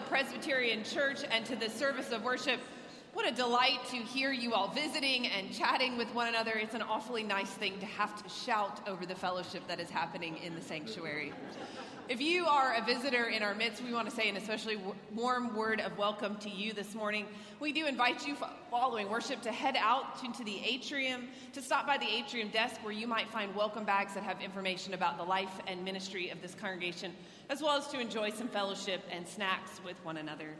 Presbyterian Church, and to the service of worship. What a delight to hear you all visiting and chatting with one another. It's an awfully nice thing to have to shout over the fellowship that is happening in the sanctuary. If you are a visitor in our midst, we want to say an especially warm word of welcome to you this morning. We do invite you following worship to head out into the atrium, to stop by the atrium desk where you might find welcome bags that have information about the life and ministry of this congregation, as well as to enjoy some fellowship and snacks with one another.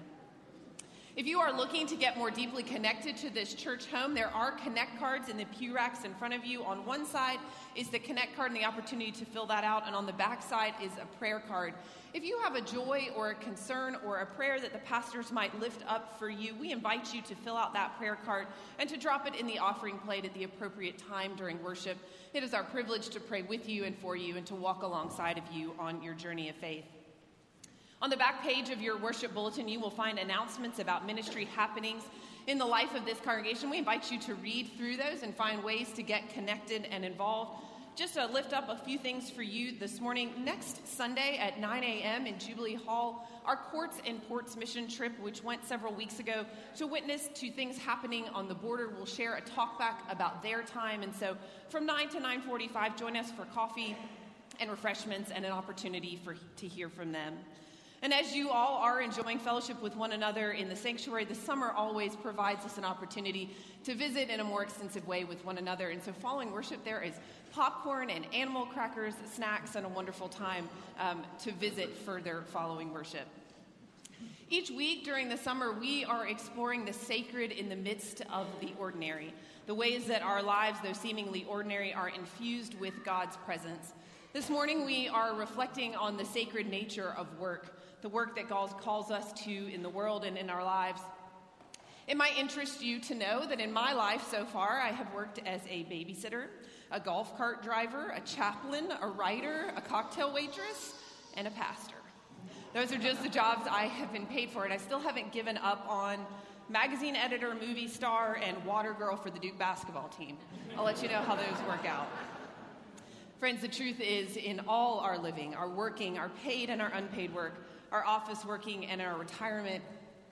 If you are looking to get more deeply connected to this church home, there are connect cards in the pew racks in front of you. On one side is the connect card and the opportunity to fill that out, and on the back side is a prayer card. If you have a joy or a concern or a prayer that the pastors might lift up for you, we invite you to fill out that prayer card and to drop it in the offering plate at the appropriate time during worship. It is our privilege to pray with you and for you and to walk alongside of you on your journey of faith. On the back page of your worship bulletin, you will find announcements about ministry happenings in the life of this congregation. We invite you to read through those and find ways to get connected and involved. Just to lift up a few things for you this morning. Next Sunday at 9 a.m. in Jubilee Hall, our Courts and Ports mission trip, which went several weeks ago to witness to things happening on the border, will share a talkback about their time. And so from 9 to 9:45, join us for coffee and refreshments and an opportunity for to hear from them. And as you all are enjoying fellowship with one another in the sanctuary, the summer always provides us an opportunity to visit in a more extensive way with one another. And so, following worship, there is popcorn and animal crackers, snacks, and a wonderful time um, to visit further following worship. Each week during the summer, we are exploring the sacred in the midst of the ordinary, the ways that our lives, though seemingly ordinary, are infused with God's presence. This morning, we are reflecting on the sacred nature of work the work that God calls us to in the world and in our lives. It might interest you to know that in my life so far, I have worked as a babysitter, a golf cart driver, a chaplain, a writer, a cocktail waitress, and a pastor. Those are just the jobs I have been paid for, and I still haven't given up on magazine editor, movie star, and water girl for the Duke basketball team. I'll let you know how those work out. Friends, the truth is, in all our living, our working, our paid and our unpaid work, our office working, and our retirement,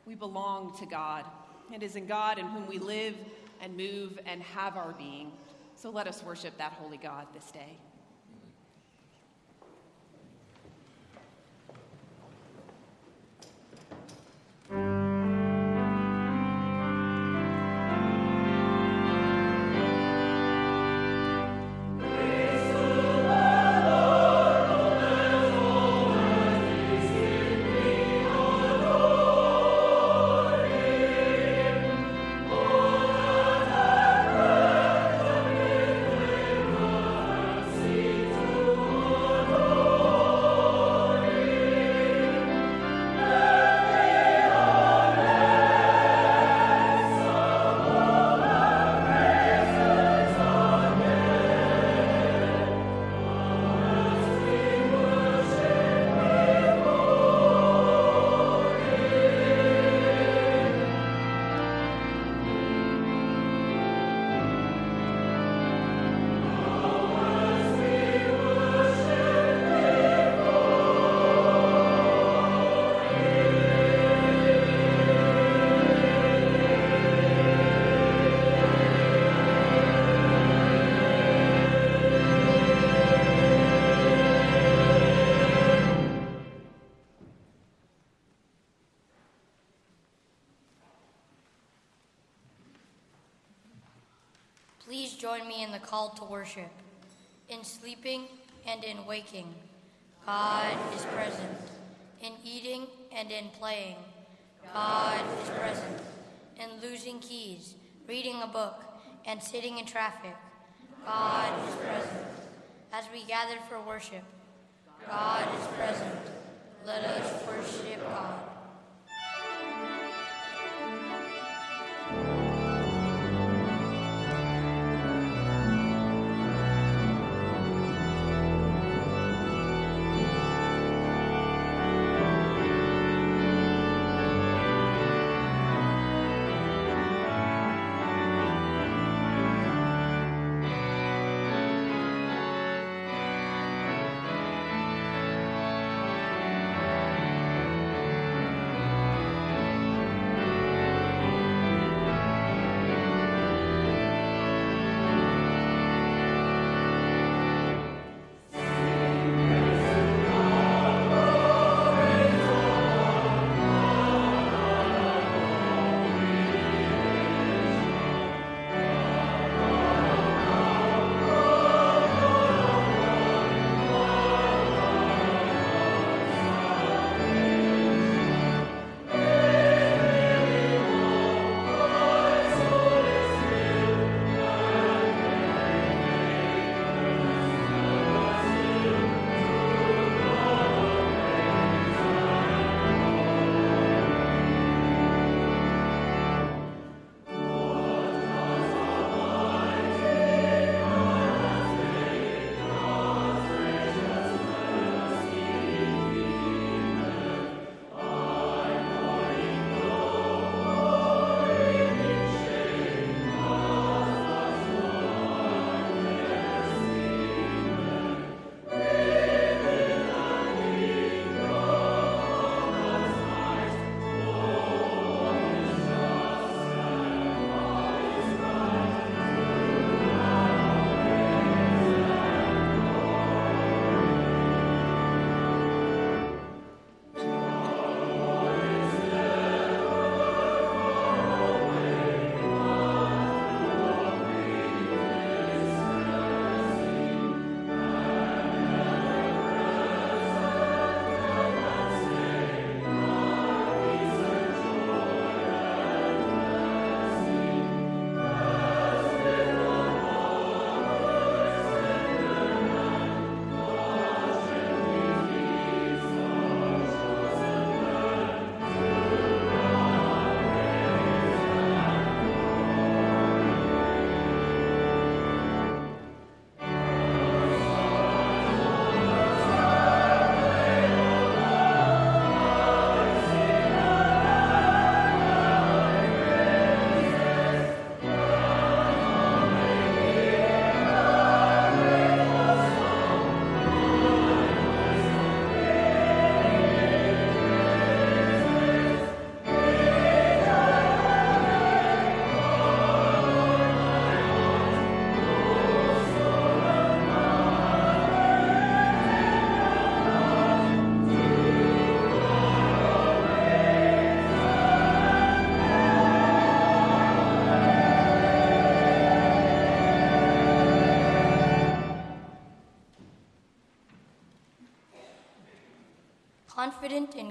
we belong to God. It is in God in whom we live and move and have our being. So let us worship that holy God this day. Called to worship. In sleeping and in waking, God is present. In eating and in playing, God is present. In losing keys, reading a book, and sitting in traffic, God is present. As we gather for worship, God is present. Let us worship God.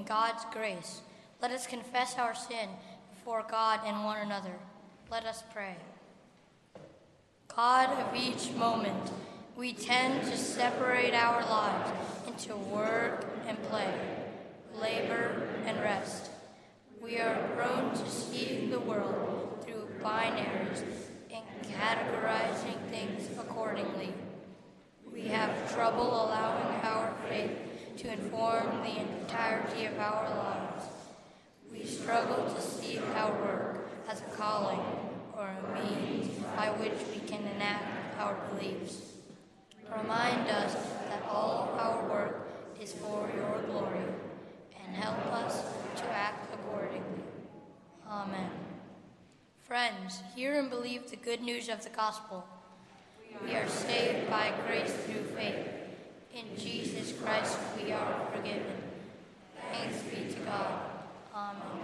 God's grace, let us confess our sin before God and one another. Let us pray. God of each moment, we tend to separate our lives into work and play, labor and rest. We are prone to see the world through binaries and categorizing things accordingly. We have trouble allowing our faith to inform the entirety of our lives. We struggle to see our work as a calling or a means by which we can enact our beliefs. Remind us that all our work is for your glory and help us to act accordingly. Amen. Friends, hear and believe the good news of the gospel. We are saved by grace through faith. In Jesus Christ we are forgiven. Thanks be to God. Amen.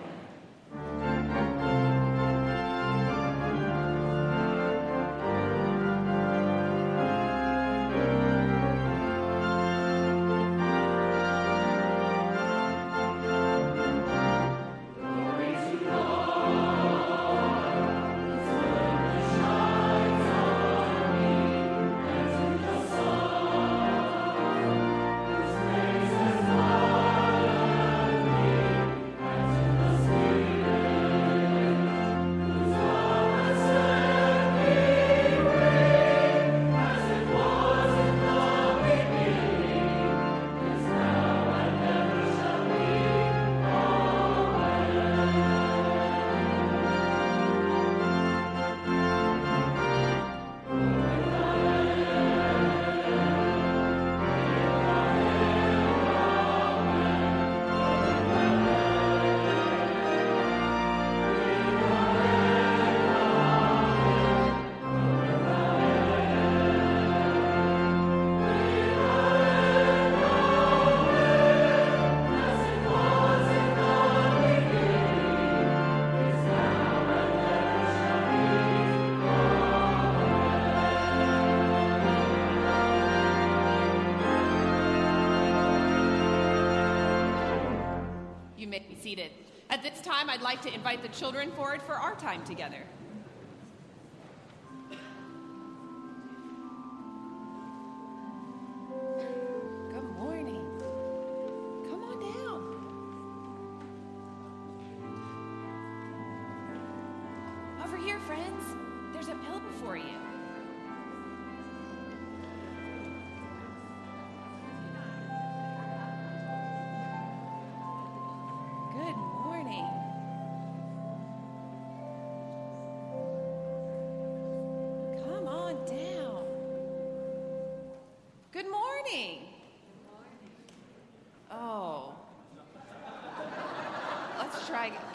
This time, I'd like to invite the children forward for our time together.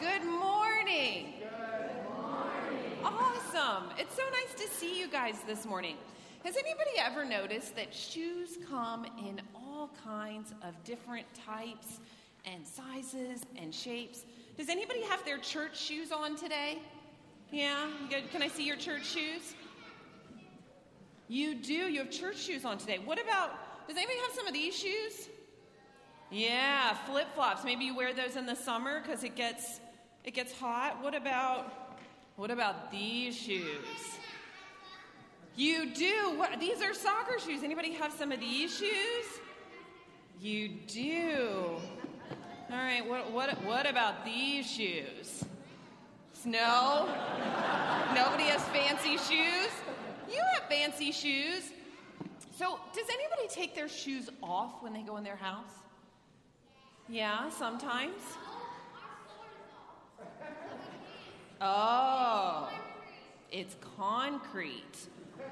Try again. Good morning. Awesome. It's so nice to see you guys this morning. Has anybody ever noticed that shoes come in all kinds of different types and sizes and shapes? Does anybody have their church shoes on today? Yeah? Good. Can I see your church shoes? You do. You have church shoes on today. What about, does anybody have some of these shoes? Yeah, flip flops. Maybe you wear those in the summer because it gets it gets hot. What about what about these shoes? You do. What, these are soccer shoes. Anybody have some of these shoes? You do. All right. What what what about these shoes? Snow? Nobody has fancy shoes. You have fancy shoes. So, does anybody take their shoes off when they go in their house? Yeah, sometimes. Oh, it's concrete.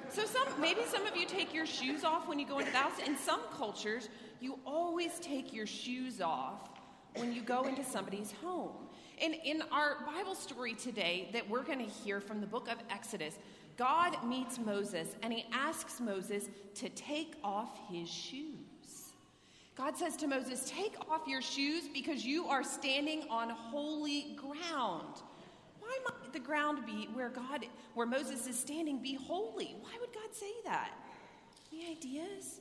So some maybe some of you take your shoes off when you go into the house. In some cultures, you always take your shoes off when you go into somebody's home. And in our Bible story today that we're going to hear from the book of Exodus, God meets Moses and he asks Moses to take off his shoes. God says to Moses, Take off your shoes because you are standing on holy ground. Why might the ground be where God, where Moses is standing, be holy? Why would God say that? Any ideas?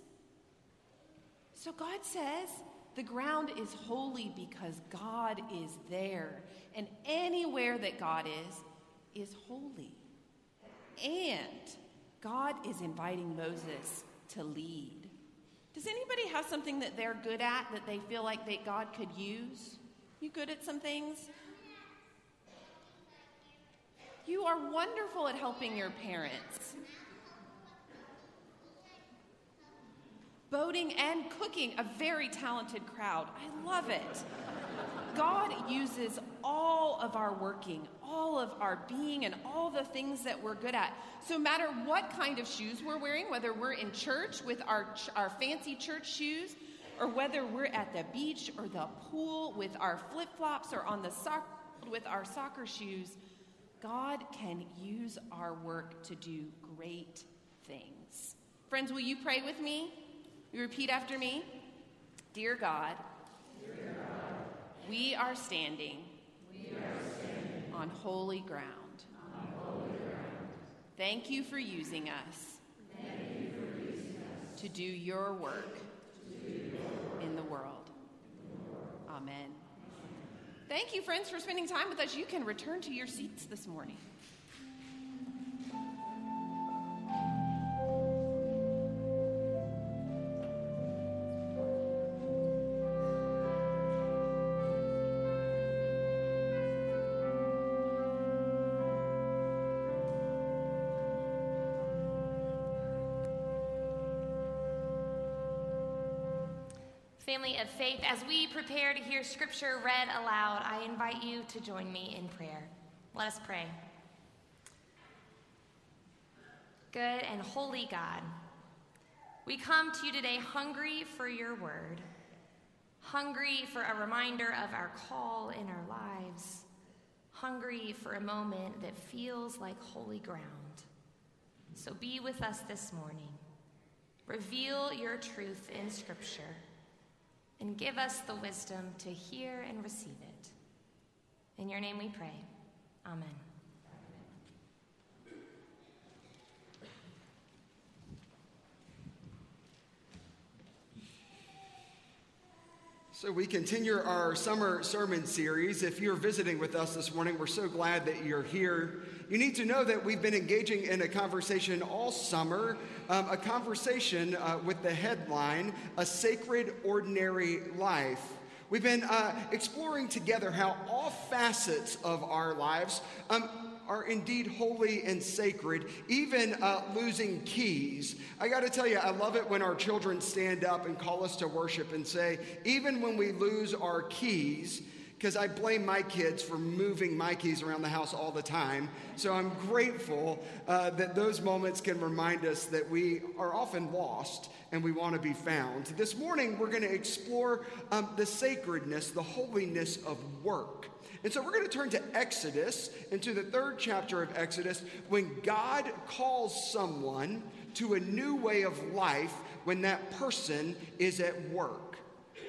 So God says The ground is holy because God is there. And anywhere that God is, is holy. And God is inviting Moses to lead. Does anybody have something that they're good at that they feel like that God could use? You good at some things? You are wonderful at helping your parents. Boating and cooking, a very talented crowd. I love it. God uses all of our working, all of our being, and all the things that we're good at. So, no matter what kind of shoes we're wearing, whether we're in church with our, our fancy church shoes, or whether we're at the beach or the pool with our flip flops or on the soccer with our soccer shoes, God can use our work to do great things. Friends, will you pray with me? You repeat after me. Dear God, Dear God we, are standing, we are standing on holy ground. On holy ground. Thank you for using us, for using us to do your work, do your work. in the world. Amen. Thank you, friends, for spending time with us. You can return to your seats this morning. Family of faith, as we prepare to hear scripture read aloud, I invite you to join me in prayer. Let us pray. Good and holy God, we come to you today hungry for your word, hungry for a reminder of our call in our lives, hungry for a moment that feels like holy ground. So be with us this morning. Reveal your truth in Scripture and give us the wisdom to hear and receive it. In your name we pray. Amen. So, we continue our summer sermon series. If you're visiting with us this morning, we're so glad that you're here. You need to know that we've been engaging in a conversation all summer, um, a conversation uh, with the headline, A Sacred Ordinary Life. We've been uh, exploring together how all facets of our lives um, are indeed holy and sacred, even uh, losing keys. I got to tell you, I love it when our children stand up and call us to worship and say, even when we lose our keys, because I blame my kids for moving my keys around the house all the time. So I'm grateful uh, that those moments can remind us that we are often lost and we want to be found. This morning, we're going to explore um, the sacredness, the holiness of work. And so we're going to turn to Exodus, into the third chapter of Exodus, when God calls someone to a new way of life when that person is at work.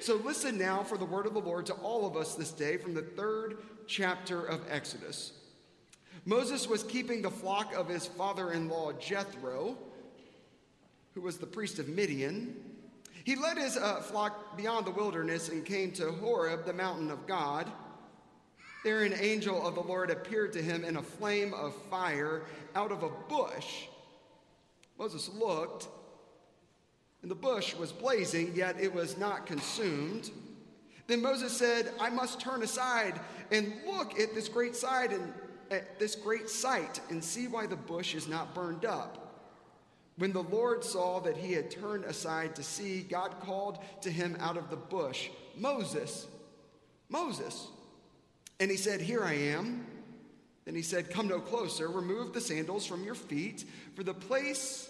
So listen now for the word of the Lord to all of us this day from the third chapter of Exodus. Moses was keeping the flock of his father in law Jethro, who was the priest of Midian. He led his uh, flock beyond the wilderness and came to Horeb, the mountain of God. There, an angel of the Lord appeared to him in a flame of fire out of a bush. Moses looked, and the bush was blazing, yet it was not consumed. Then Moses said, I must turn aside and look at this great sight and at this great sight and see why the bush is not burned up. When the Lord saw that he had turned aside to see, God called to him out of the bush, Moses, Moses. And he said, Here I am. Then he said, Come no closer, remove the sandals from your feet, for the place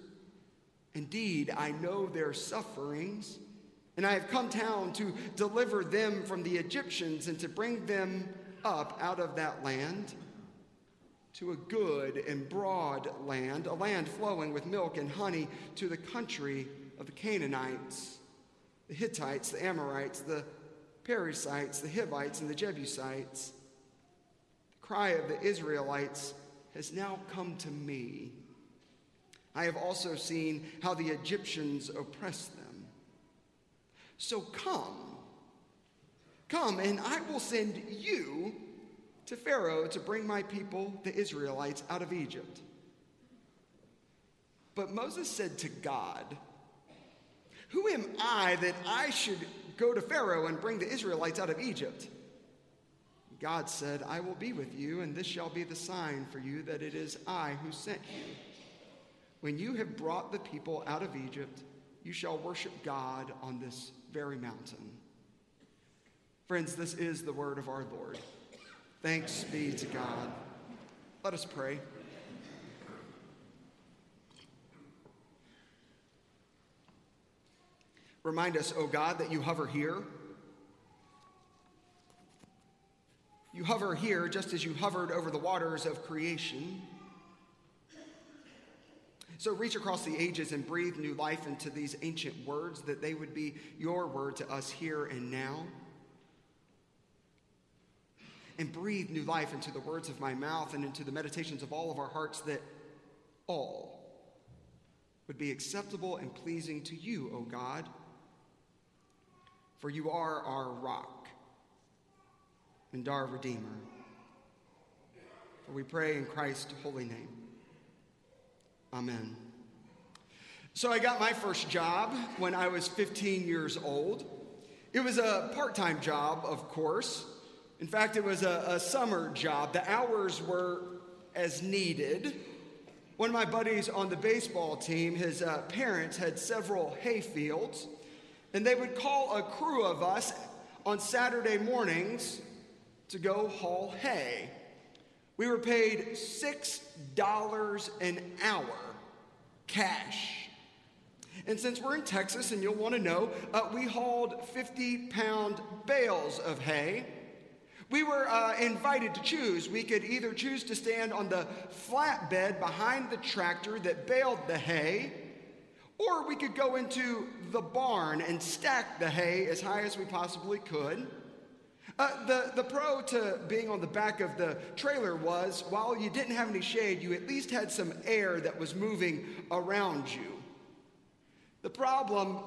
Indeed, I know their sufferings, And I have come down to deliver them from the Egyptians and to bring them up out of that land to a good and broad land, a land flowing with milk and honey, to the country of the Canaanites, the Hittites, the Amorites, the Perizzites, the Hivites, and the Jebusites. The cry of the Israelites has now come to me. I have also seen how the Egyptians oppress them. So come, come, and I will send you to Pharaoh to bring my people, the Israelites, out of Egypt. But Moses said to God, Who am I that I should go to Pharaoh and bring the Israelites out of Egypt? God said, I will be with you, and this shall be the sign for you that it is I who sent you. When you have brought the people out of Egypt, you shall worship God on this very mountain. Friends, this is the word of our Lord. Thanks be to God. Let us pray. Remind us, O oh God, that you hover here. You hover here just as you hovered over the waters of creation. So reach across the ages and breathe new life into these ancient words that they would be your word to us here and now and breathe new life into the words of my mouth and into the meditations of all of our hearts that all would be acceptable and pleasing to you, O God. For you are our rock and our Redeemer. For we pray in Christ's holy name. Amen. So I got my first job when I was 15 years old. It was a part time job, of course. In fact, it was a, a summer job. The hours were as needed. One of my buddies on the baseball team, his uh, parents had several hay fields, and they would call a crew of us on Saturday mornings to go haul hay. We were paid $6 an hour cash. And since we're in Texas, and you'll want to know, uh, we hauled 50 pound bales of hay we were uh, invited to choose. We could either choose to stand on the flatbed behind the tractor that baled the hay, or we could go into the barn and stack the hay as high as we possibly could. Uh, the, the pro to being on the back of the trailer was while you didn't have any shade, you at least had some air that was moving around you. The problem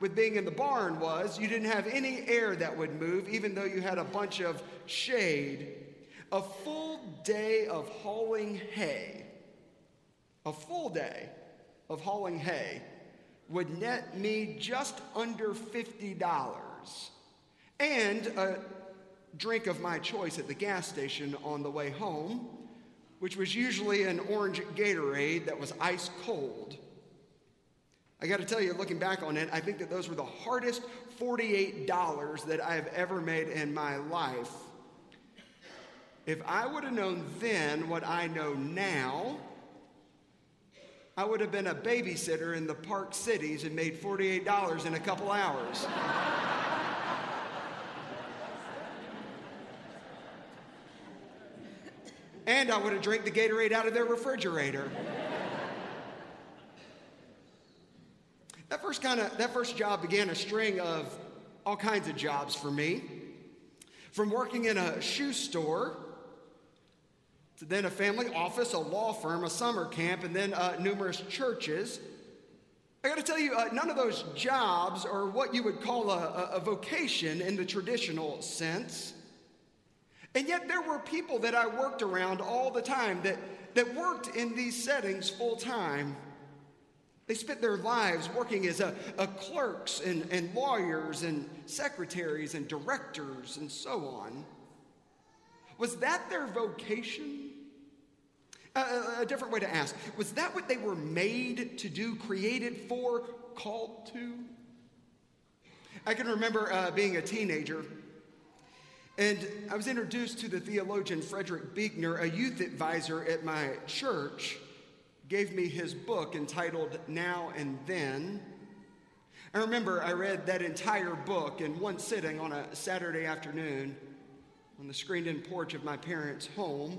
with being in the barn was you didn't have any air that would move, even though you had a bunch of shade. A full day of hauling hay, a full day of hauling hay would net me just under $50 and a drink of my choice at the gas station on the way home, which was usually an orange Gatorade that was ice cold. I got to tell you, looking back on it, I think that those were the hardest $48 that I've ever made in my life. If I would have known then what I know now, I would have been a babysitter in the Park Cities and made $48 in a couple hours. and I would have drank the Gatorade out of their refrigerator. That first kind of that first job began a string of all kinds of jobs for me. From working in a shoe store to then a family office, a law firm, a summer camp, and then uh, numerous churches. I got to tell you, uh, none of those jobs are what you would call a, a vocation in the traditional sense. And yet, there were people that I worked around all the time that, that worked in these settings full time. They spent their lives working as a, a clerks and, and lawyers and secretaries and directors and so on. Was that their vocation? A different way to ask was that what they were made to do, created for, called to? I can remember uh, being a teenager, and I was introduced to the theologian Frederick Buechner, a youth advisor at my church gave me his book entitled Now and Then. I remember I read that entire book in one sitting on a Saturday afternoon on the screened in porch of my parents' home.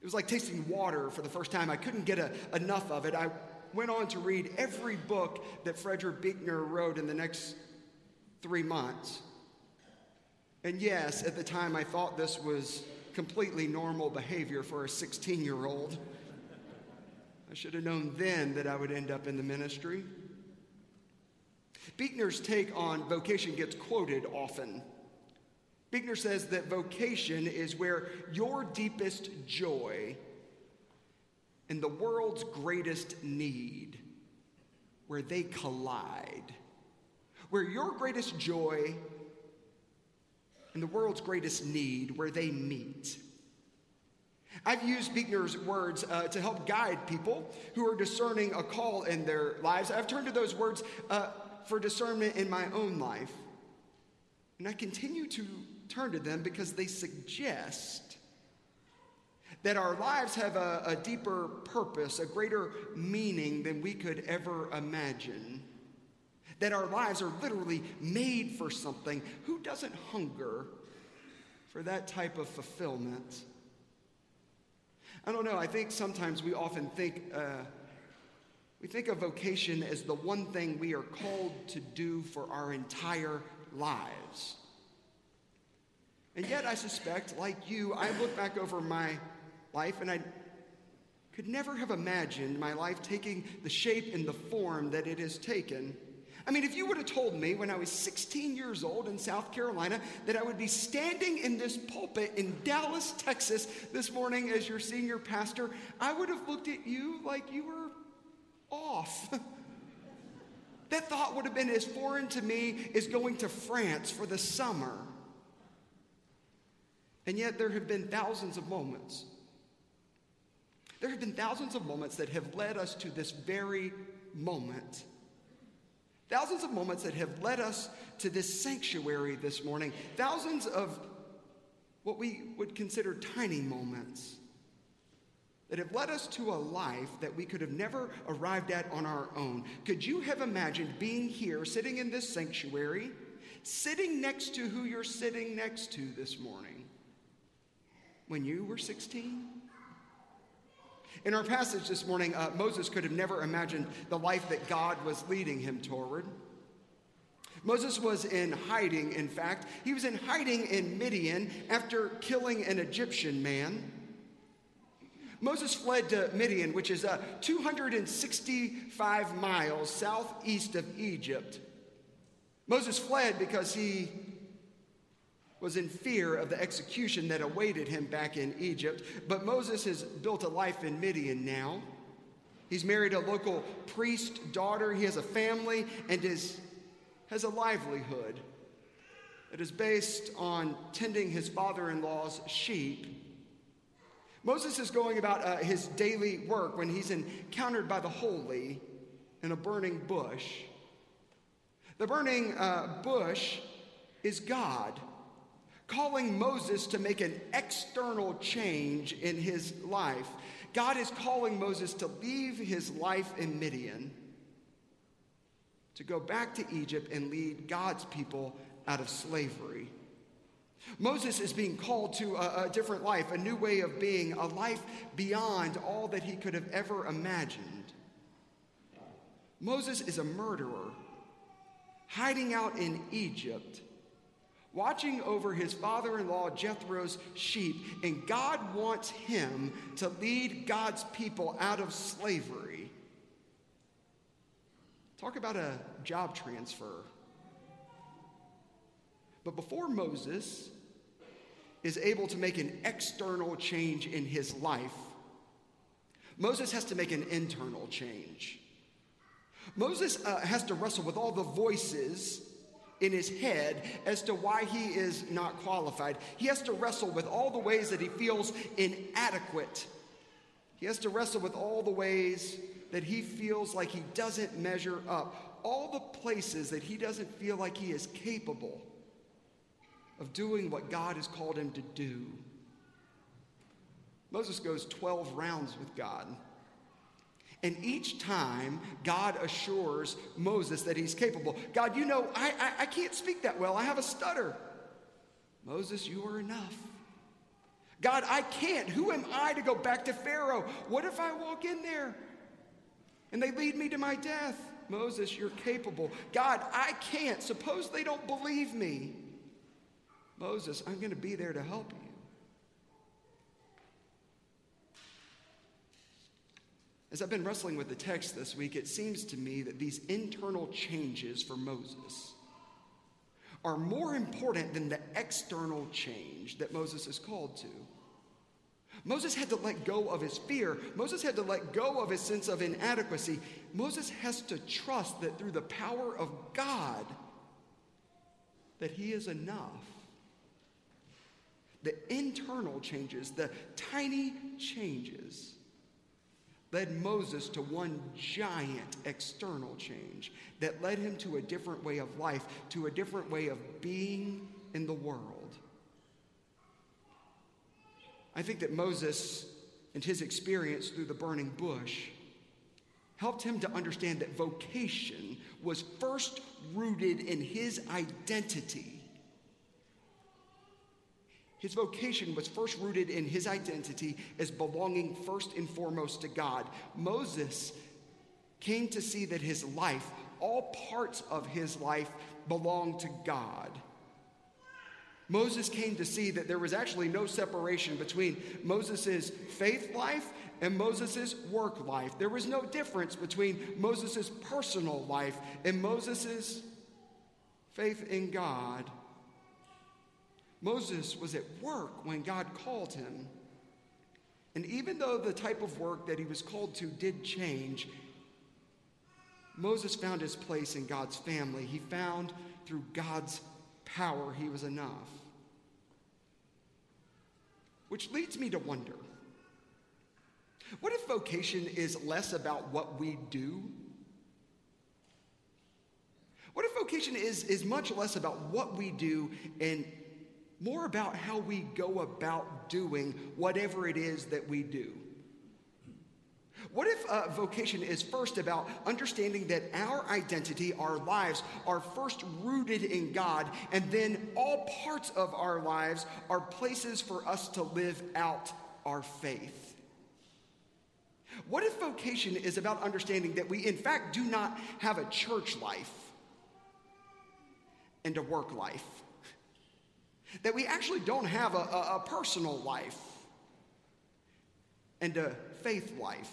It was like tasting water for the first time. I couldn't get a, enough of it. I went on to read every book that Frederick Buechner wrote in the next three months. And yes, at the time I thought this was completely normal behavior for a 16 year old. I should have known then that I would end up in the ministry. Buechner's take on vocation gets quoted often. Buechner says that vocation is where your deepest joy and the world's greatest need, where they collide. Where your greatest joy and the world's greatest need, where they meet. I've used Buechner's words uh, to help guide people who are discerning a call in their lives. I've turned to those words uh, for discernment in my own life. And I continue to turn to them because they suggest that our lives have a, a deeper purpose, a greater meaning than we could ever imagine. That our lives are literally made for something. Who doesn't hunger for that type of fulfillment? I don't know. I think sometimes we often think uh, we think of vocation as the one thing we are called to do for our entire lives. And yet, I suspect, like you, I look back over my life and I could never have imagined my life taking the shape and the form that it has taken. I mean, if you would have told me when I was 16 years old in South Carolina that I would be standing in this pulpit in Dallas, Texas this morning as your senior pastor, I would have looked at you like you were off. that thought would have been as foreign to me as going to France for the summer. And yet, there have been thousands of moments. There have been thousands of moments that have led us to this very moment. Thousands of moments that have led us to this sanctuary this morning. Thousands of what we would consider tiny moments that have led us to a life that we could have never arrived at on our own. Could you have imagined being here, sitting in this sanctuary, sitting next to who you're sitting next to this morning when you were 16? In our passage this morning, uh, Moses could have never imagined the life that God was leading him toward. Moses was in hiding, in fact. He was in hiding in Midian after killing an Egyptian man. Moses fled to Midian, which is uh, 265 miles southeast of Egypt. Moses fled because he was in fear of the execution that awaited him back in Egypt. But Moses has built a life in Midian now. He's married a local priest daughter. He has a family and is, has a livelihood that is based on tending his father in law's sheep. Moses is going about uh, his daily work when he's encountered by the holy in a burning bush. The burning uh, bush is God calling Moses to make an external change in his life. God is calling Moses to leave his life in Midian, to go back to Egypt and lead God's people out of slavery. Moses is being called to a, a, different life, a new way of being, a life beyond all that he could have ever imagined. Moses is a murderer, hiding out in Egypt watching over his father in law Jethro's sheep, and God wants him to lead God's people out of slavery. Talk about a job transfer. But before Moses is able to make an external change in his life, Moses has to make an internal change. Moses uh, has to wrestle with all the voices in his head as to why he is not qualified. He has to wrestle with all the ways that he feels inadequate. He has to wrestle with all the ways that he feels like he doesn't measure up, all the places that he doesn't feel like he is capable of doing what God has called him to do. Moses goes 12 rounds with God. And each time, God assures Moses that he's capable. God, you know, I, I, I, can't speak that well. I have a stutter. Moses, you are enough. God, I can't. Who am I to go back to Pharaoh? What if I walk in there and they lead me to my death? Moses, you're capable. God, I can't. Suppose they don't believe me. Moses, I'm going to be there to help you. As I've been wrestling with the text this week, it seems to me that these internal changes for Moses are more important than the external change that Moses is called to. Moses had to let go of his fear. Moses had to let go of his sense of inadequacy. Moses has to trust that through the power of God that he is enough. The internal changes, the tiny changes led Moses to one giant external change that led him to a different way of life, to a different way of being in the world. I think that Moses and his experience through the burning bush helped him to understand that vocation was first rooted in his identity his vocation was first rooted in his identity as belonging first and foremost to God. Moses came to see that his life, all parts of his life, belonged to God. Moses came to see that there was actually no separation between Moses' faith life and Moses' work life. There was no difference between Moses' personal life and Moses' faith in God. Moses was at work when God called him. And even though the type of work that he was called to did change, Moses found his place in God's family. He found through God's power he was enough. Which leads me to wonder what if vocation is less about what we do? What if vocation is, is much less about what we do and more about how we go about doing whatever it is that we do. What if uh, vocation is first about understanding that our identity, our lives, are first rooted in God, and then all parts of our lives are places for us to live out our faith? What if vocation is about understanding that we, in fact, do not have a church life and a work life? That we actually don't have a, a, a personal life and a faith life.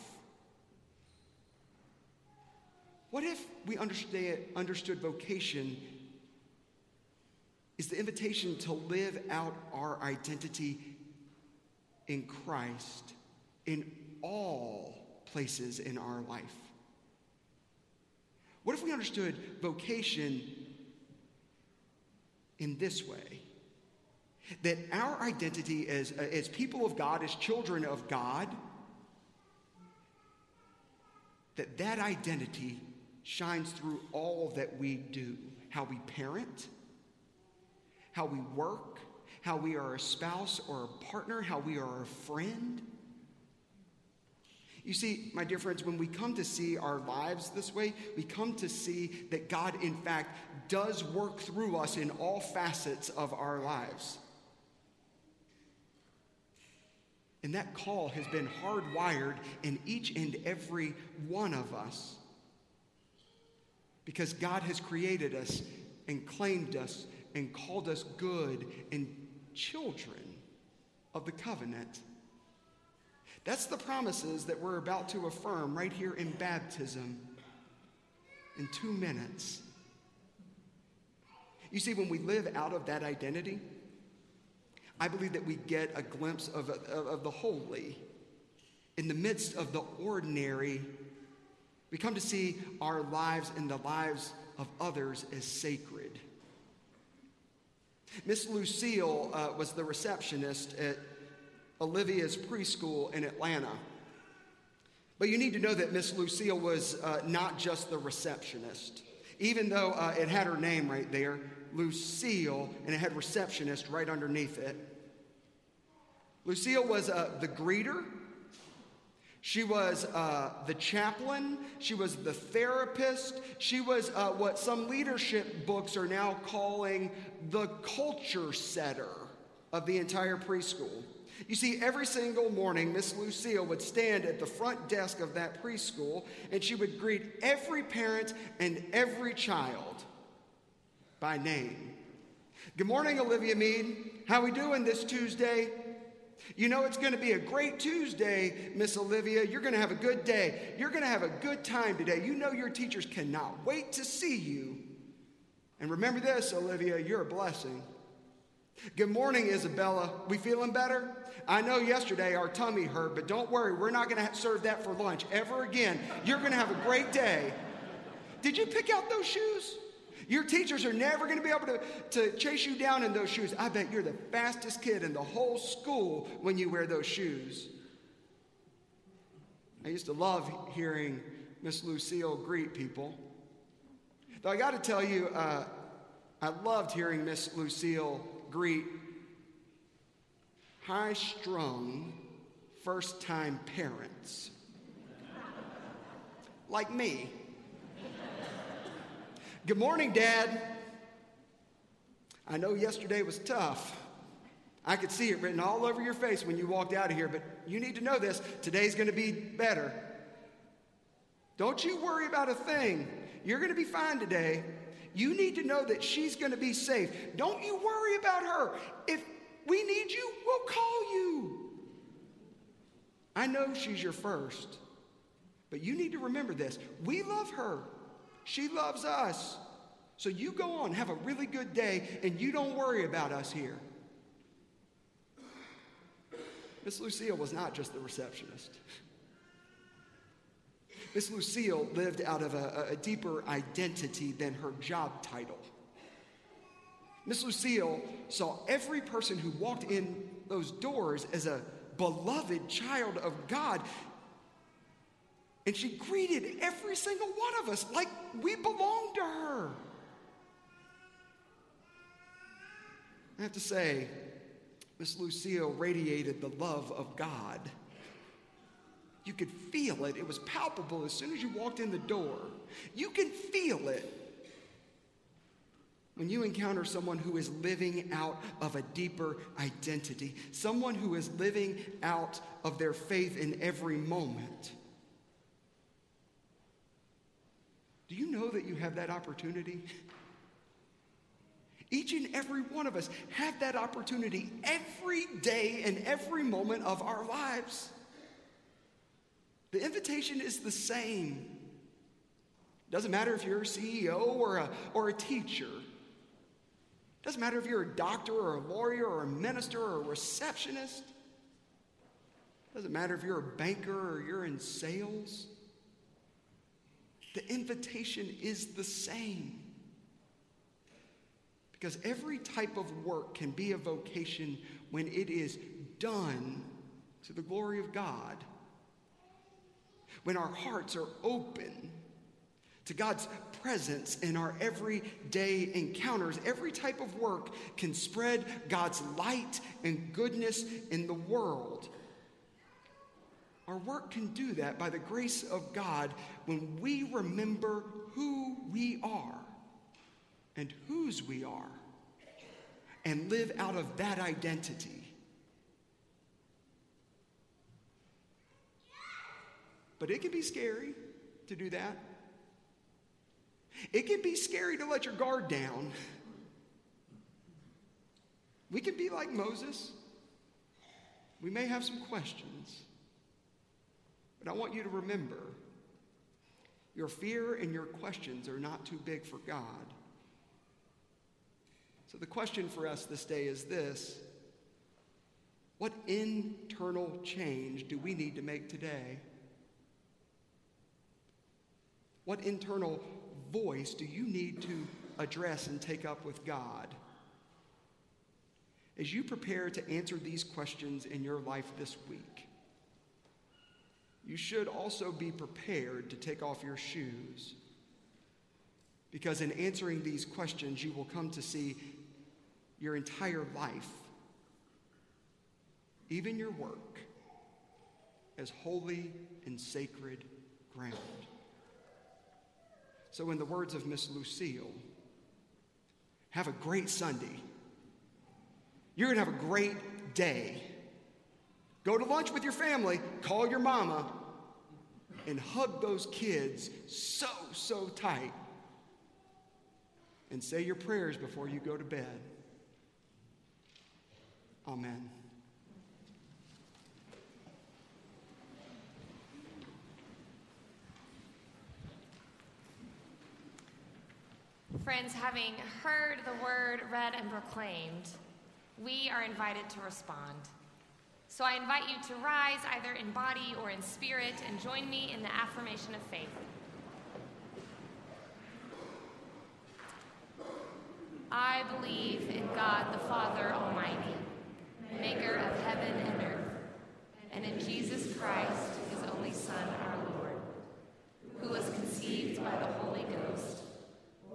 What if we understand, understood vocation is the invitation to live out our identity in Christ in all places in our life? What if we understood vocation in this way? That our identity as, as people of God, as children of God, that that identity shines through all that we do how we parent, how we work, how we are a spouse or a partner, how we are a friend. You see, my dear friends, when we come to see our lives this way, we come to see that God, in fact, does work through us in all facets of our lives. And that call has been hardwired in each and every one of us. Because God has created us and claimed us and called us good and children of the covenant. That's the promises that we're about to affirm right here in baptism in two minutes. You see, when we live out of that identity, I believe that we get a glimpse of, of, of the holy in the midst of the ordinary. We come to see our lives and the lives of others as sacred. Miss Lucille uh, was the receptionist at Olivia's preschool in Atlanta. But you need to know that Miss Lucille was uh, not just the receptionist. Even though uh, it had her name right there, Lucille, and it had receptionist right underneath it. Lucille was uh, the greeter. She was uh, the chaplain. She was the therapist. She was uh, what some leadership books are now calling the culture setter of the entire preschool. You see, every single morning, Miss Lucille would stand at the front desk of that preschool and she would greet every parent and every child by name. Good morning, Olivia Mead. How we doing this Tuesday? You know it's going to be a great Tuesday, Miss Olivia. You're going to have a good day. You're going to have a good time today. You know your teachers cannot wait to see you. And remember this, Olivia, you're a blessing. Good morning, Isabella. We feeling better? I know yesterday our tummy hurt, but don't worry, we're not going to serve that for lunch ever again. You're going to have a great day. Did you pick out those shoes? Your teachers are never going to be able to, to chase you down in those shoes. I bet you're the fastest kid in the whole school when you wear those shoes. I used to love hearing Miss Lucille greet people. Though I got to tell you, uh, I loved hearing Miss Lucille greet high strung first time parents like me. Good morning, Dad. I know yesterday was tough. I could see it written all over your face when you walked out of here, but you need to know this. Today's going to be better. Don't you worry about a thing. You're going to be fine today. You need to know that she's going to be safe. Don't you worry about her. If we need you, we'll call you. I know she's your first, but you need to remember this. We love her. She loves us. So you go on, have a really good day, and you don't worry about us here. Miss Lucille was not just the receptionist. Miss Lucille lived out of a, a, deeper identity than her job title. Miss Lucille saw every person who walked in those doors as a beloved child of God. And she greeted every single one of us like we belonged to her. I have to say, Miss Lucille radiated the love of God. You could feel it. It was palpable as soon as you walked in the door. You can feel it when you encounter someone who is living out of a deeper identity, someone who is living out of their faith in every moment. Do you know that you have that opportunity? Each and every one of us have that opportunity every day and every moment of our lives. The invitation is the same. Doesn't matter if you're a CEO or a, or a teacher. Doesn't matter if you're a doctor or a lawyer or a minister or a receptionist. Doesn't matter if you're a banker or you're in sales. The invitation is the same. Because every type of work can be a vocation when it is done to the glory of God. When our hearts are open to God's presence in our everyday encounters, every type of work can spread God's light and goodness in the world. Our work can do that by the grace of God when we remember who we are and whose we are and live out of that identity. But it can be scary to do that. It can be scary to let your guard down. We can be like Moses. We may have some questions. But I want you to remember your fear and your questions are not too big for God. So the question for us this day is this What internal change do we need to make today? What internal voice do you need to address and take up with God? As you prepare to answer these questions in your life this week, you should also be prepared to take off your shoes. Because in answering these questions, you will come to see your entire life, even your work, as holy and sacred ground. So, in the words of Miss Lucille, have a great Sunday. You're going to have a great day. Go to lunch with your family, call your mama, and hug those kids so, so tight. And say your prayers before you go to bed. Amen. Friends, having heard the word read and proclaimed, we are invited to respond. So I invite you to rise either in body or in spirit and join me in the affirmation of faith. I believe in God the Father Almighty, maker of heaven and earth, and in Jesus Christ, his only Son, our Lord, who was conceived by the Holy Ghost,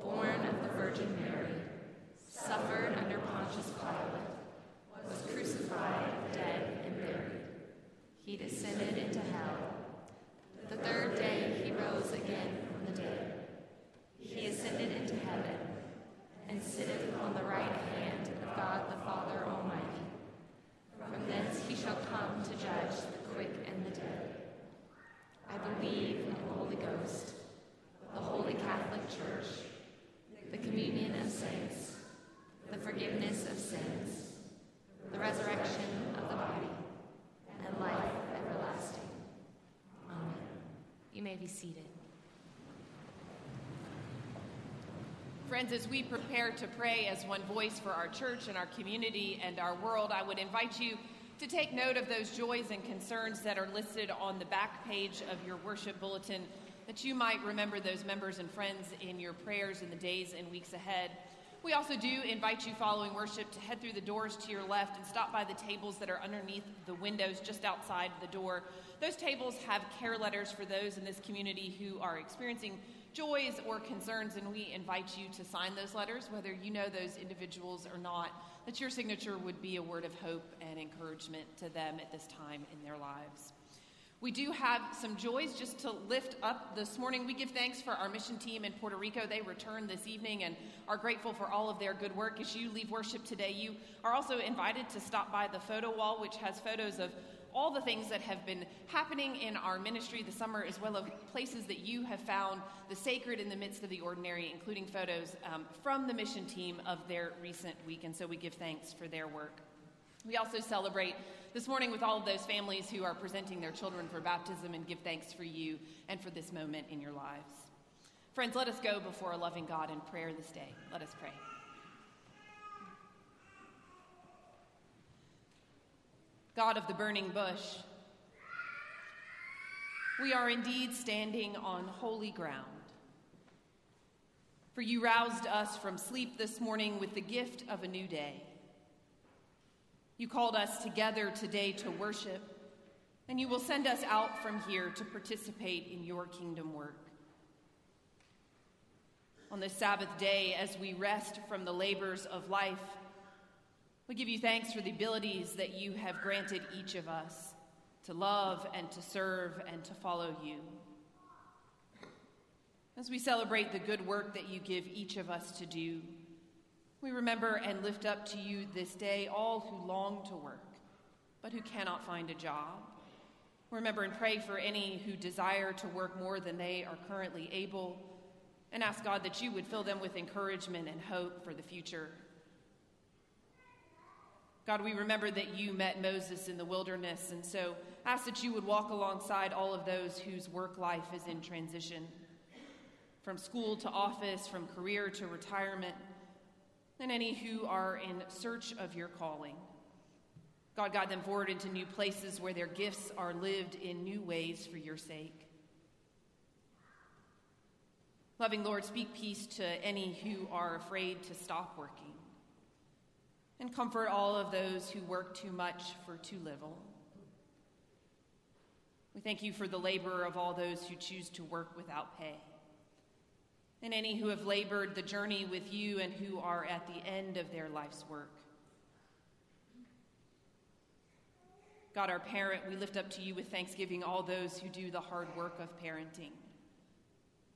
born of the Virgin Mary, suffered under Pontius Pilate, was crucified, dead. He descended into hell. The third day he rose again from the dead. He ascended into heaven and sitteth on the right hand of God the Father Almighty. From thence he shall come to judge the quick and the dead. I believe in the Holy Ghost, the Holy Catholic Church, the communion of saints, the forgiveness of sins, the resurrection of the body, and life everlasting. Amen. You may be seated. Friends, as we prepare to pray as one voice for our church and our community and our world, I would invite you to take note of those joys and concerns that are listed on the back page of your worship bulletin, that you might remember those members and friends in your prayers in the days and weeks ahead. We also do invite you following worship to head through the doors to your left and stop by the tables that are underneath the windows just outside the door. Those tables have care letters for those in this community who are experiencing joys or concerns, and we invite you to sign those letters, whether you know those individuals or not, that your signature would be a word of hope and encouragement to them at this time in their lives. We do have some joys just to lift up this morning. We give thanks for our mission team in Puerto Rico. They returned this evening and are grateful for all of their good work. As you leave worship today, you are also invited to stop by the photo wall, which has photos of all the things that have been happening in our ministry this summer, as well as places that you have found the sacred in the midst of the ordinary, including photos um, from the mission team of their recent week. And so we give thanks for their work. We also celebrate this morning with all of those families who are presenting their children for baptism and give thanks for you and for this moment in your lives. Friends, let us go before a loving God in prayer this day. Let us pray. God of the burning bush, we are indeed standing on holy ground. For you roused us from sleep this morning with the gift of a new day. You called us together today to worship, and you will send us out from here to participate in your kingdom work. On this Sabbath day, as we rest from the labors of life, we give you thanks for the abilities that you have granted each of us to love and to serve and to follow you. As we celebrate the good work that you give each of us to do, we remember and lift up to you this day all who long to work, but who cannot find a job. Remember and pray for any who desire to work more than they are currently able, and ask God that you would fill them with encouragement and hope for the future. God, we remember that you met Moses in the wilderness, and so ask that you would walk alongside all of those whose work life is in transition from school to office, from career to retirement, and any who are in search of your calling. God, guide them forward into new places where their gifts are lived in new ways for your sake. Loving Lord, speak peace to any who are afraid to stop working and comfort all of those who work too much for too little. We thank you for the labor of all those who choose to work without pay, and any who have labored the journey with you and who are at the end of their life's work. God, our parent, we lift up to you with thanksgiving all those who do the hard work of parenting.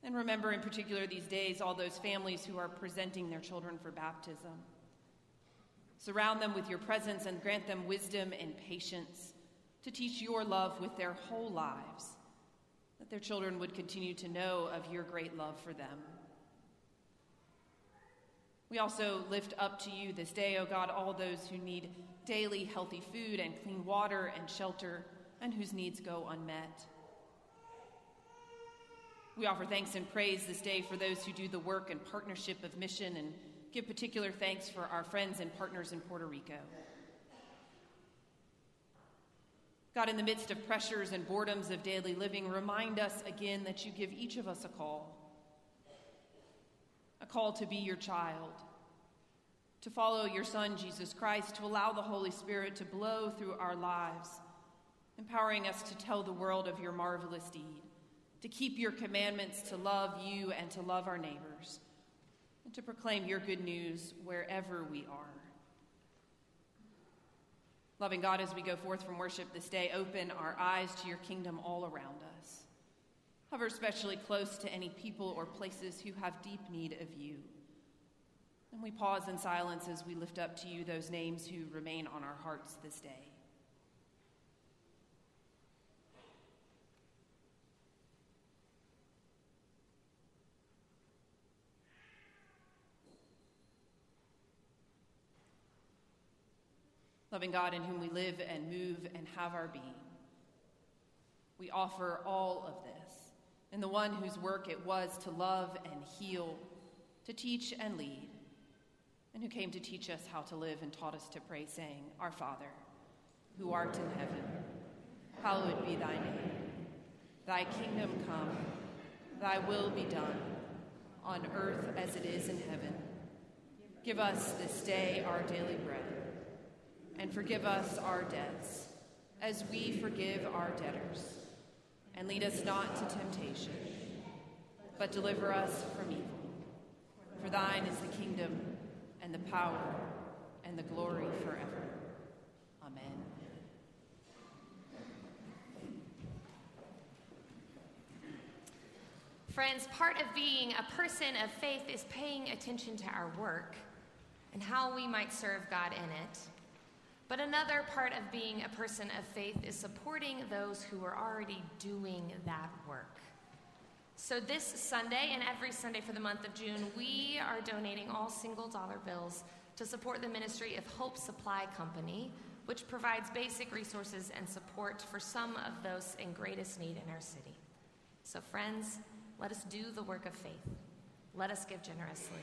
And remember in particular these days all those families who are presenting their children for baptism. Surround them with your presence and grant them wisdom and patience to teach your love with their whole lives, that their children would continue to know of your great love for them. We also lift up to you this day, O God, all those who need daily healthy food and clean water and shelter and whose needs go unmet. We offer thanks and praise this day for those who do the work and partnership of mission and give particular thanks for our friends and partners in Puerto Rico. God, in the midst of pressures and boredoms of daily living, remind us again that you give each of us a call a call to be your child, to follow your Son, Jesus Christ, to allow the Holy Spirit to blow through our lives, empowering us to tell the world of your marvelous deed to keep your commandments, to love you and to love our neighbors, and to proclaim your good news wherever we are. Loving God, as we go forth from worship this day, open our eyes to your kingdom all around us. Hover especially close to any people or places who have deep need of you. And we pause in silence as we lift up to you those names who remain on our hearts this day. loving God in whom we live and move and have our being. We offer all of this in the one whose work it was to love and heal, to teach and lead, and who came to teach us how to live and taught us to pray, saying, Our Father, who art in heaven, hallowed be thy name. Thy kingdom come, thy will be done, on earth as it is in heaven. Give us this day our daily bread and forgive us our debts, as we forgive our debtors. And lead us not to temptation, but deliver us from evil. For thine is the kingdom, and the power, and the glory forever. Amen. Friends, part of being a person of faith is paying attention to our work and how we might serve God in it. But another part of being a person of faith is supporting those who are already doing that work. So, this Sunday and every Sunday for the month of June, we are donating all single dollar bills to support the ministry of Hope Supply Company, which provides basic resources and support for some of those in greatest need in our city. So, friends, let us do the work of faith. Let us give generously.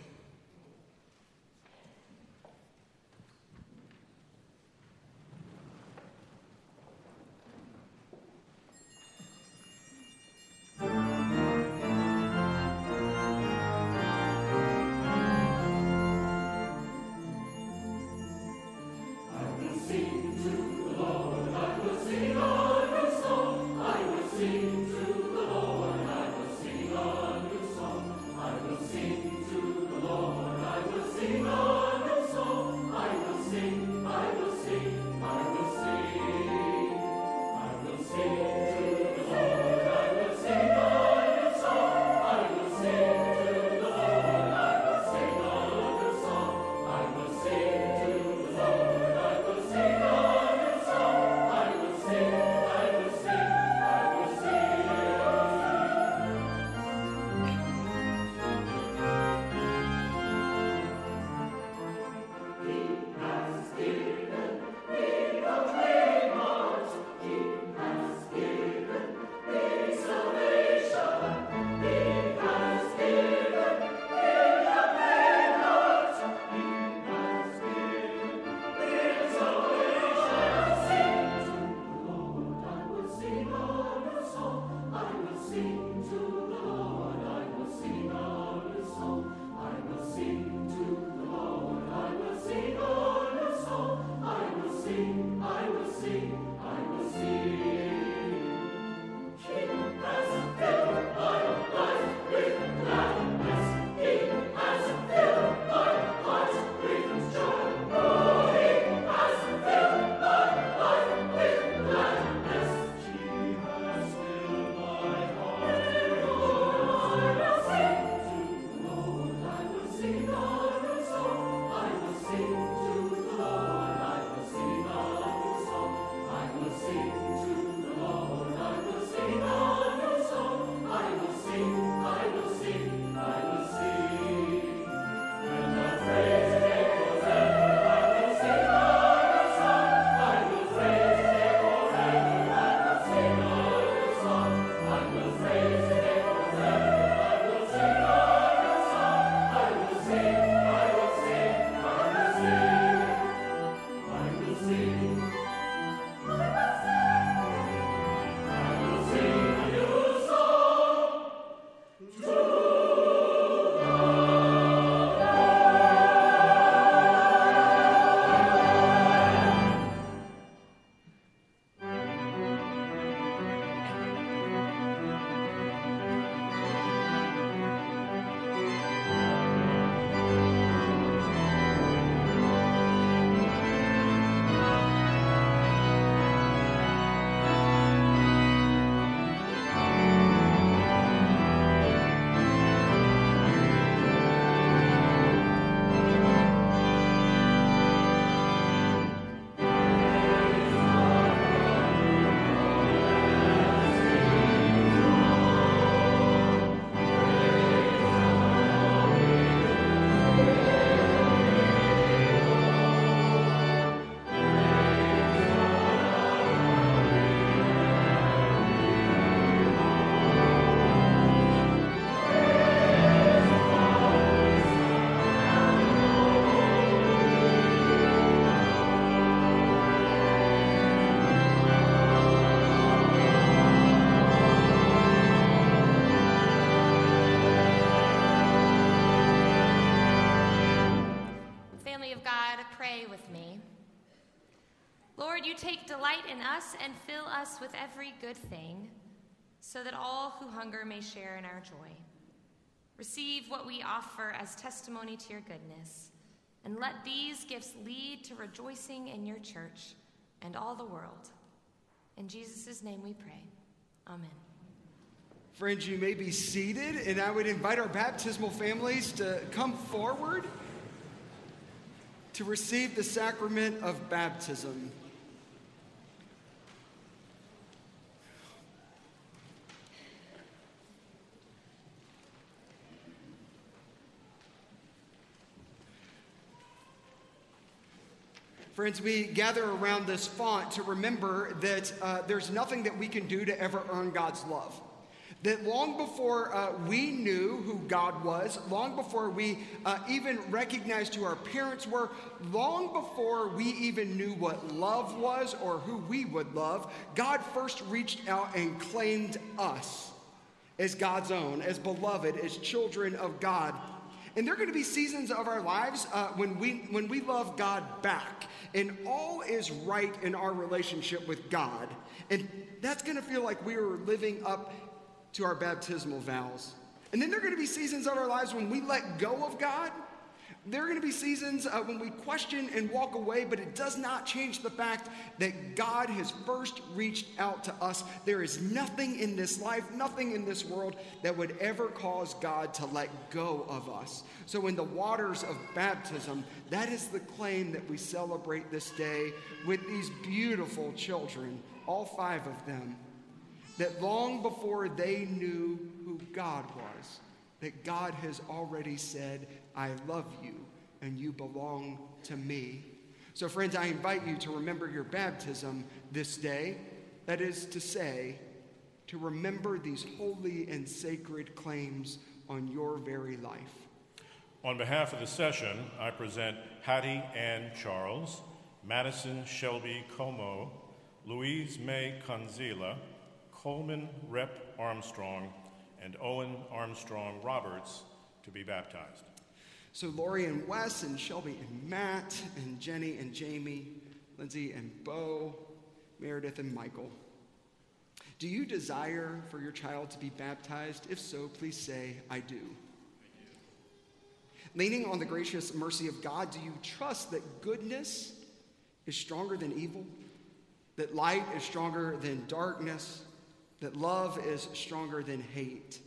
Delight in us and fill us with every good thing, so that all who hunger may share in our joy. Receive what we offer as testimony to your goodness, and let these gifts lead to rejoicing in your church and all the world. In Jesus' name we pray. Amen. Friends, you may be seated, and I would invite our baptismal families to come forward to receive the sacrament of baptism. Friends, we gather around this font to remember that uh, there's nothing that we can do to ever earn God's love. That long before uh, we knew who God was, long before we uh, even recognized who our parents were, long before we even knew what love was or who we would love, God first reached out and claimed us as God's own, as beloved, as children of God. And there are going to be seasons of our lives uh, when, we, when we love God back and all is right in our relationship with God. And that's going to feel like we are living up to our baptismal vows. And then there are going to be seasons of our lives when we let go of God there are going to be seasons uh, when we question and walk away, but it does not change the fact that God has first reached out to us. There is nothing in this life, nothing in this world that would ever cause God to let go of us. So, in the waters of baptism, that is the claim that we celebrate this day with these beautiful children, all five of them, that long before they knew who God was, that God has already said, I love you and you belong to me. So, friends, I invite you to remember your baptism this day. That is to say, to remember these holy and sacred claims on your very life. On behalf of the session, I present Hattie Ann Charles, Madison Shelby Como, Louise May Conzila, Coleman Rep Armstrong, and Owen Armstrong Roberts to be baptized. So Lori and Wes and Shelby and Matt and Jenny and Jamie, Lindsay and Bo, Meredith and Michael. Do you desire for your child to be baptized? If so, please say, I do. Leaning on the gracious mercy of God, do you trust that goodness is stronger than evil? That light is stronger than darkness? That love is stronger than hate?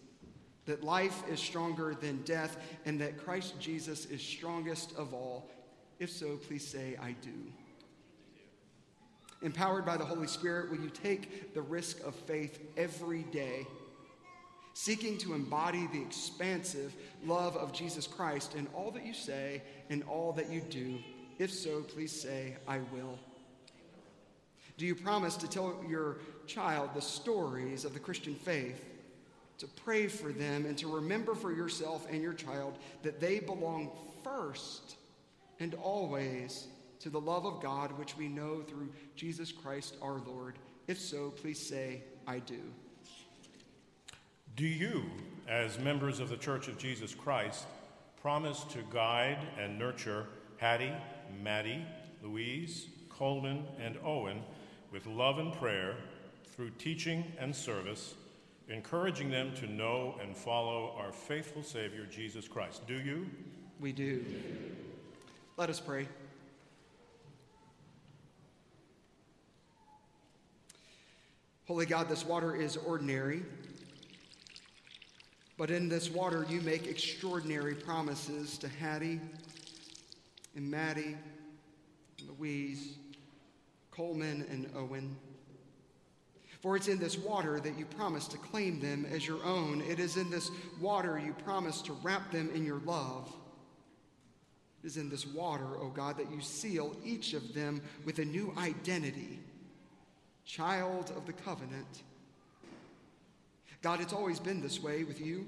That life is stronger than death, and that Christ Jesus is strongest of all? If so, please say, I do. Empowered by the Holy Spirit, will you take the risk of faith every day, seeking to embody the expansive love of Jesus Christ in all that you say and all that you do? If so, please say, I will. Do you promise to tell your child the stories of the Christian faith? To pray for them, and to remember for yourself and your child that they belong first and always to the love of God, which we know through Jesus Christ our Lord. If so, please say, I do. Do you, as members of the Church of Jesus Christ, promise to guide and nurture Hattie, Maddie, Louise, Coleman, and Owen with love and prayer through teaching and service? Encouraging them to know and follow our faithful Savior, Jesus Christ. Do you? We do. Let us pray. Holy God, this water is ordinary, but in this water you make extraordinary promises to Hattie and Maddie, Louise, Coleman, and Owen. For it's in this water that you promise to claim them as your own. It is in this water you promise to wrap them in your love. It is in this water, O oh God, that you seal each of them with a new identity child of the covenant. God, it's always been this way with you.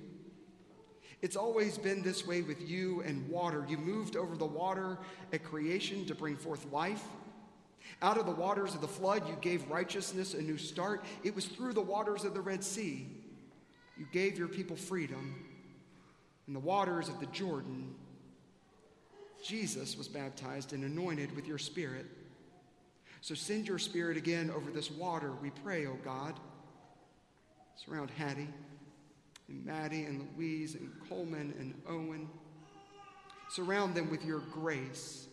It's always been this way with you and water. You moved over the water at creation to bring forth life. Out of the waters of the flood, you gave righteousness a new start. It was through the waters of the Red Sea. You gave your people freedom. In the waters of the Jordan, Jesus was baptized and anointed with your Spirit. So send your Spirit again over this water, we pray, O God. Surround Hattie and Maddie and Louise and Coleman and Owen. Surround them with your grace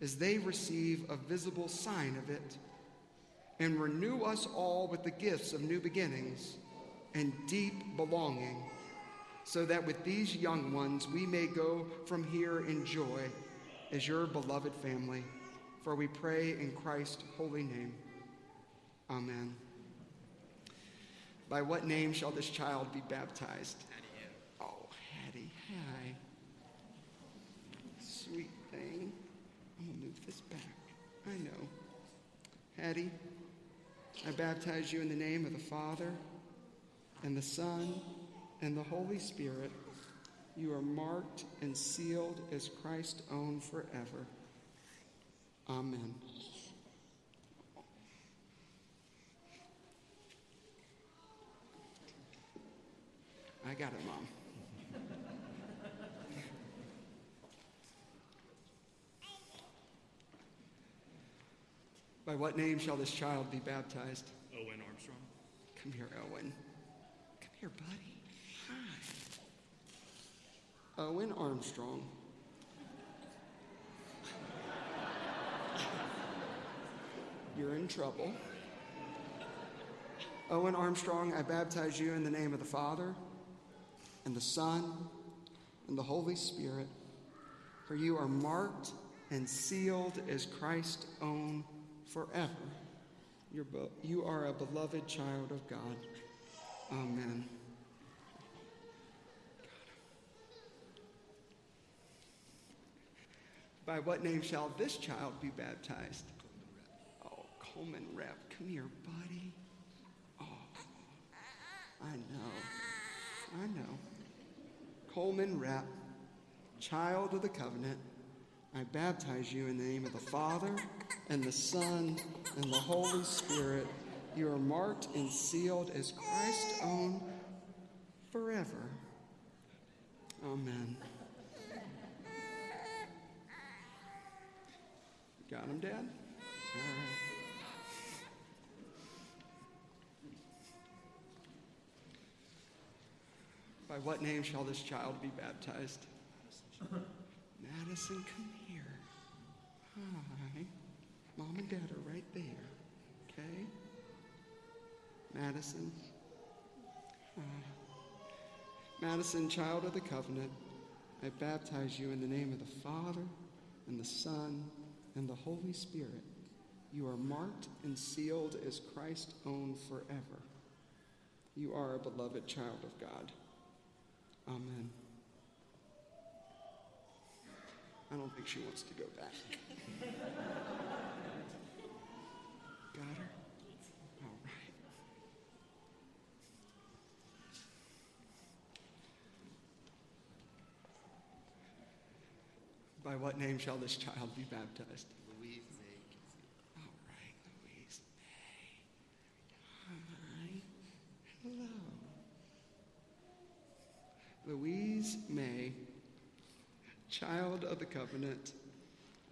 as they receive a visible sign of it. And renew us all with the gifts of new beginnings and deep belonging, so that with these young ones we may go from here in joy as your beloved family. For we pray in Christ's holy name. Amen. By what name shall this child be baptized? Oh, Hattie, hi. Sweet thing. I'm going to move this back. I know. Hattie, I baptize you in the name of the Father, and the Son, and the Holy Spirit. You are marked and sealed as Christ's own forever. Amen. I got it, Mom. By what name shall this child be baptized? Owen Armstrong. Come here, Owen. Come here, buddy. Hi. Owen Armstrong. You're in trouble. Owen Armstrong, I baptize you in the name of the Father, and the Son, and the Holy Spirit, for you are marked and sealed as Christ's own forever. You're you are a beloved child of God. Amen. By what name shall this child be baptized? Oh, Coleman Rep, come here, buddy. Oh, I know. I know. Coleman Rep, child of the covenant, I baptize you in the name of the Father and the Son and the Holy Spirit. You are marked and sealed as Christ's own forever. Amen. Got him, Dad? All right. By what name shall this child be baptized? Madison, come here. Hi. Mom and Dad are right there. Okay? Madison. Hi. Madison, child of the covenant, I baptize you in the name of the Father and the Son and the Holy Spirit. You are marked and sealed as Christ's own forever. You are a beloved child of God. Amen. I don't think she wants to go back. Got her? All right. By what name shall this child be baptized? Louise May. All right, Louise May. Hi. Hello. Louise May, child of the covenant,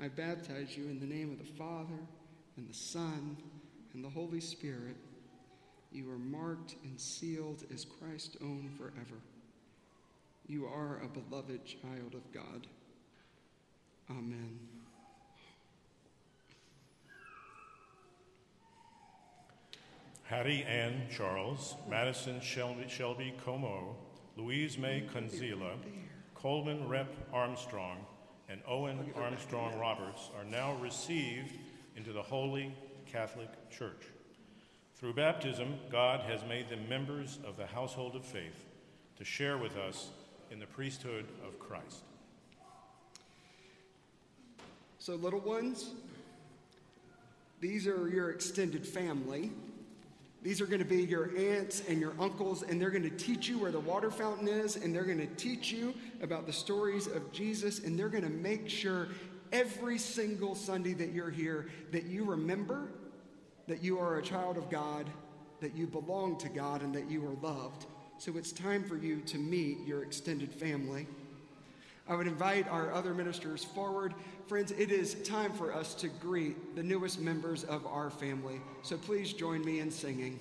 I baptize you in the name of the Father and the Son and the Holy Spirit. You are marked and sealed as Christ's own forever. You are a beloved child of God. Amen. Hattie Ann Charles, Madison Shelby, Shelby Como, Louise May Conzila, Coleman Rep Armstrong, and Owen Armstrong Roberts are now received into the Holy Catholic Church. Through baptism, God has made them members of the household of faith to share with us in the priesthood of Christ. So, little ones, these are your extended family. These are going to be your aunts and your uncles, and they're going to teach you where the water fountain is, and they're going to teach you about the stories of Jesus, and they're going to make sure every single Sunday that you're here that you remember that you are a child of God, that you belong to God, and that you are loved. So it's time for you to meet your extended family. I would invite our other ministers forward. Friends, it is time for us to greet the newest members of our family. So please join me in singing.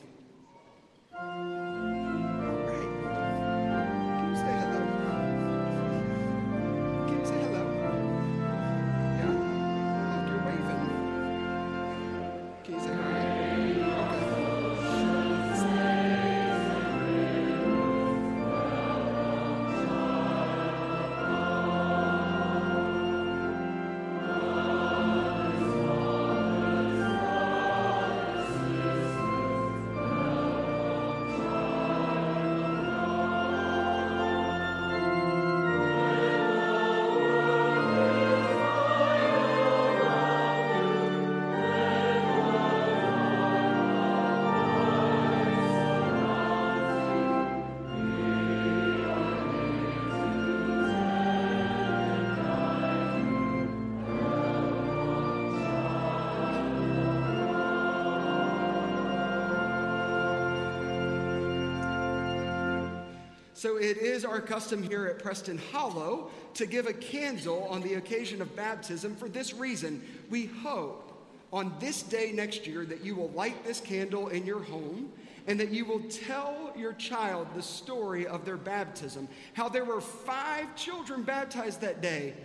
So it is our custom here at Preston Hollow to give a candle on the occasion of baptism for this reason. We hope on this day next year that you will light this candle in your home and that you will tell your child the story of their baptism. How there were five children baptized that day,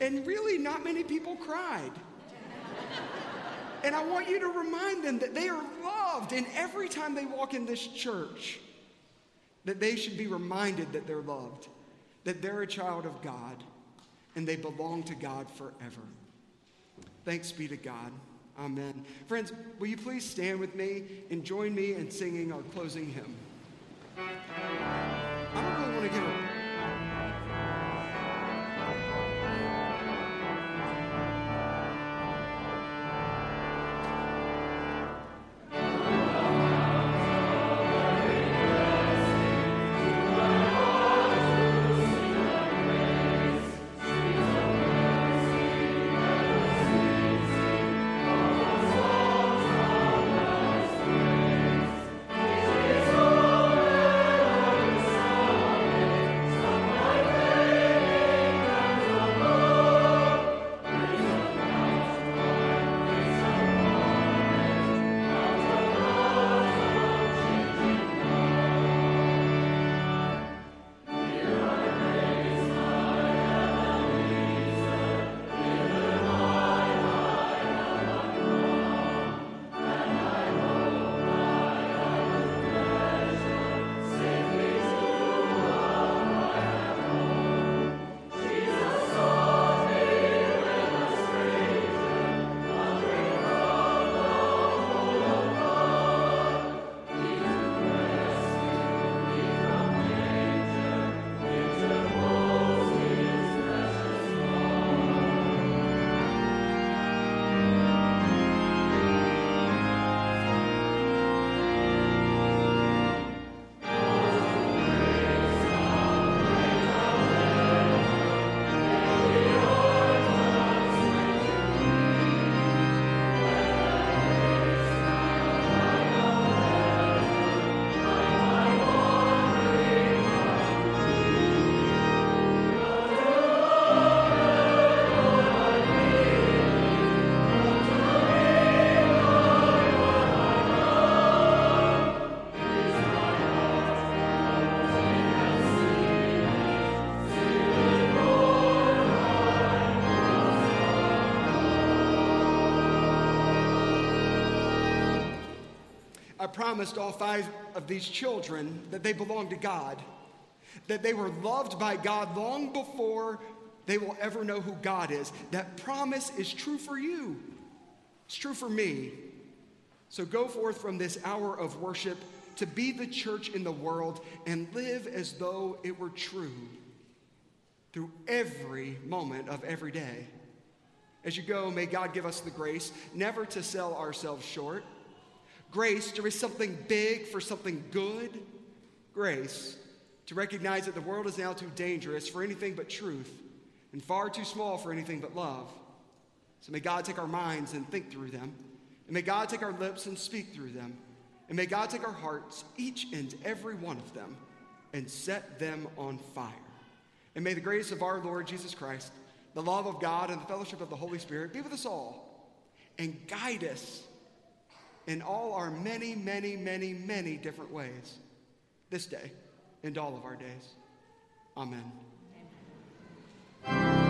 and really not many people cried. and I want you to remind them that they are loved, and every time they walk in this church, that they should be reminded that they're loved, that they're a child of God, and they belong to God forever. Thanks be to God. Amen. Friends, will you please stand with me and join me in singing our closing hymn? I don't really want to give a promised all five of these children that they belonged to God, that they were loved by God long before they will ever know who God is. That promise is true for you, it's true for me. So go forth from this hour of worship to be the church in the world and live as though it were true through every moment of every day. As you go, may God give us the grace never to sell ourselves short Grace to risk something big for something good. Grace to recognize that the world is now too dangerous for anything but truth and far too small for anything but love. So may God take our minds and think through them. And may God take our lips and speak through them. And may God take our hearts, each and every one of them, and set them on fire. And may the grace of our Lord Jesus Christ, the love of God, and the fellowship of the Holy Spirit be with us all and guide us in all our many, many, many, many different ways this day and all of our days. Amen. Amen.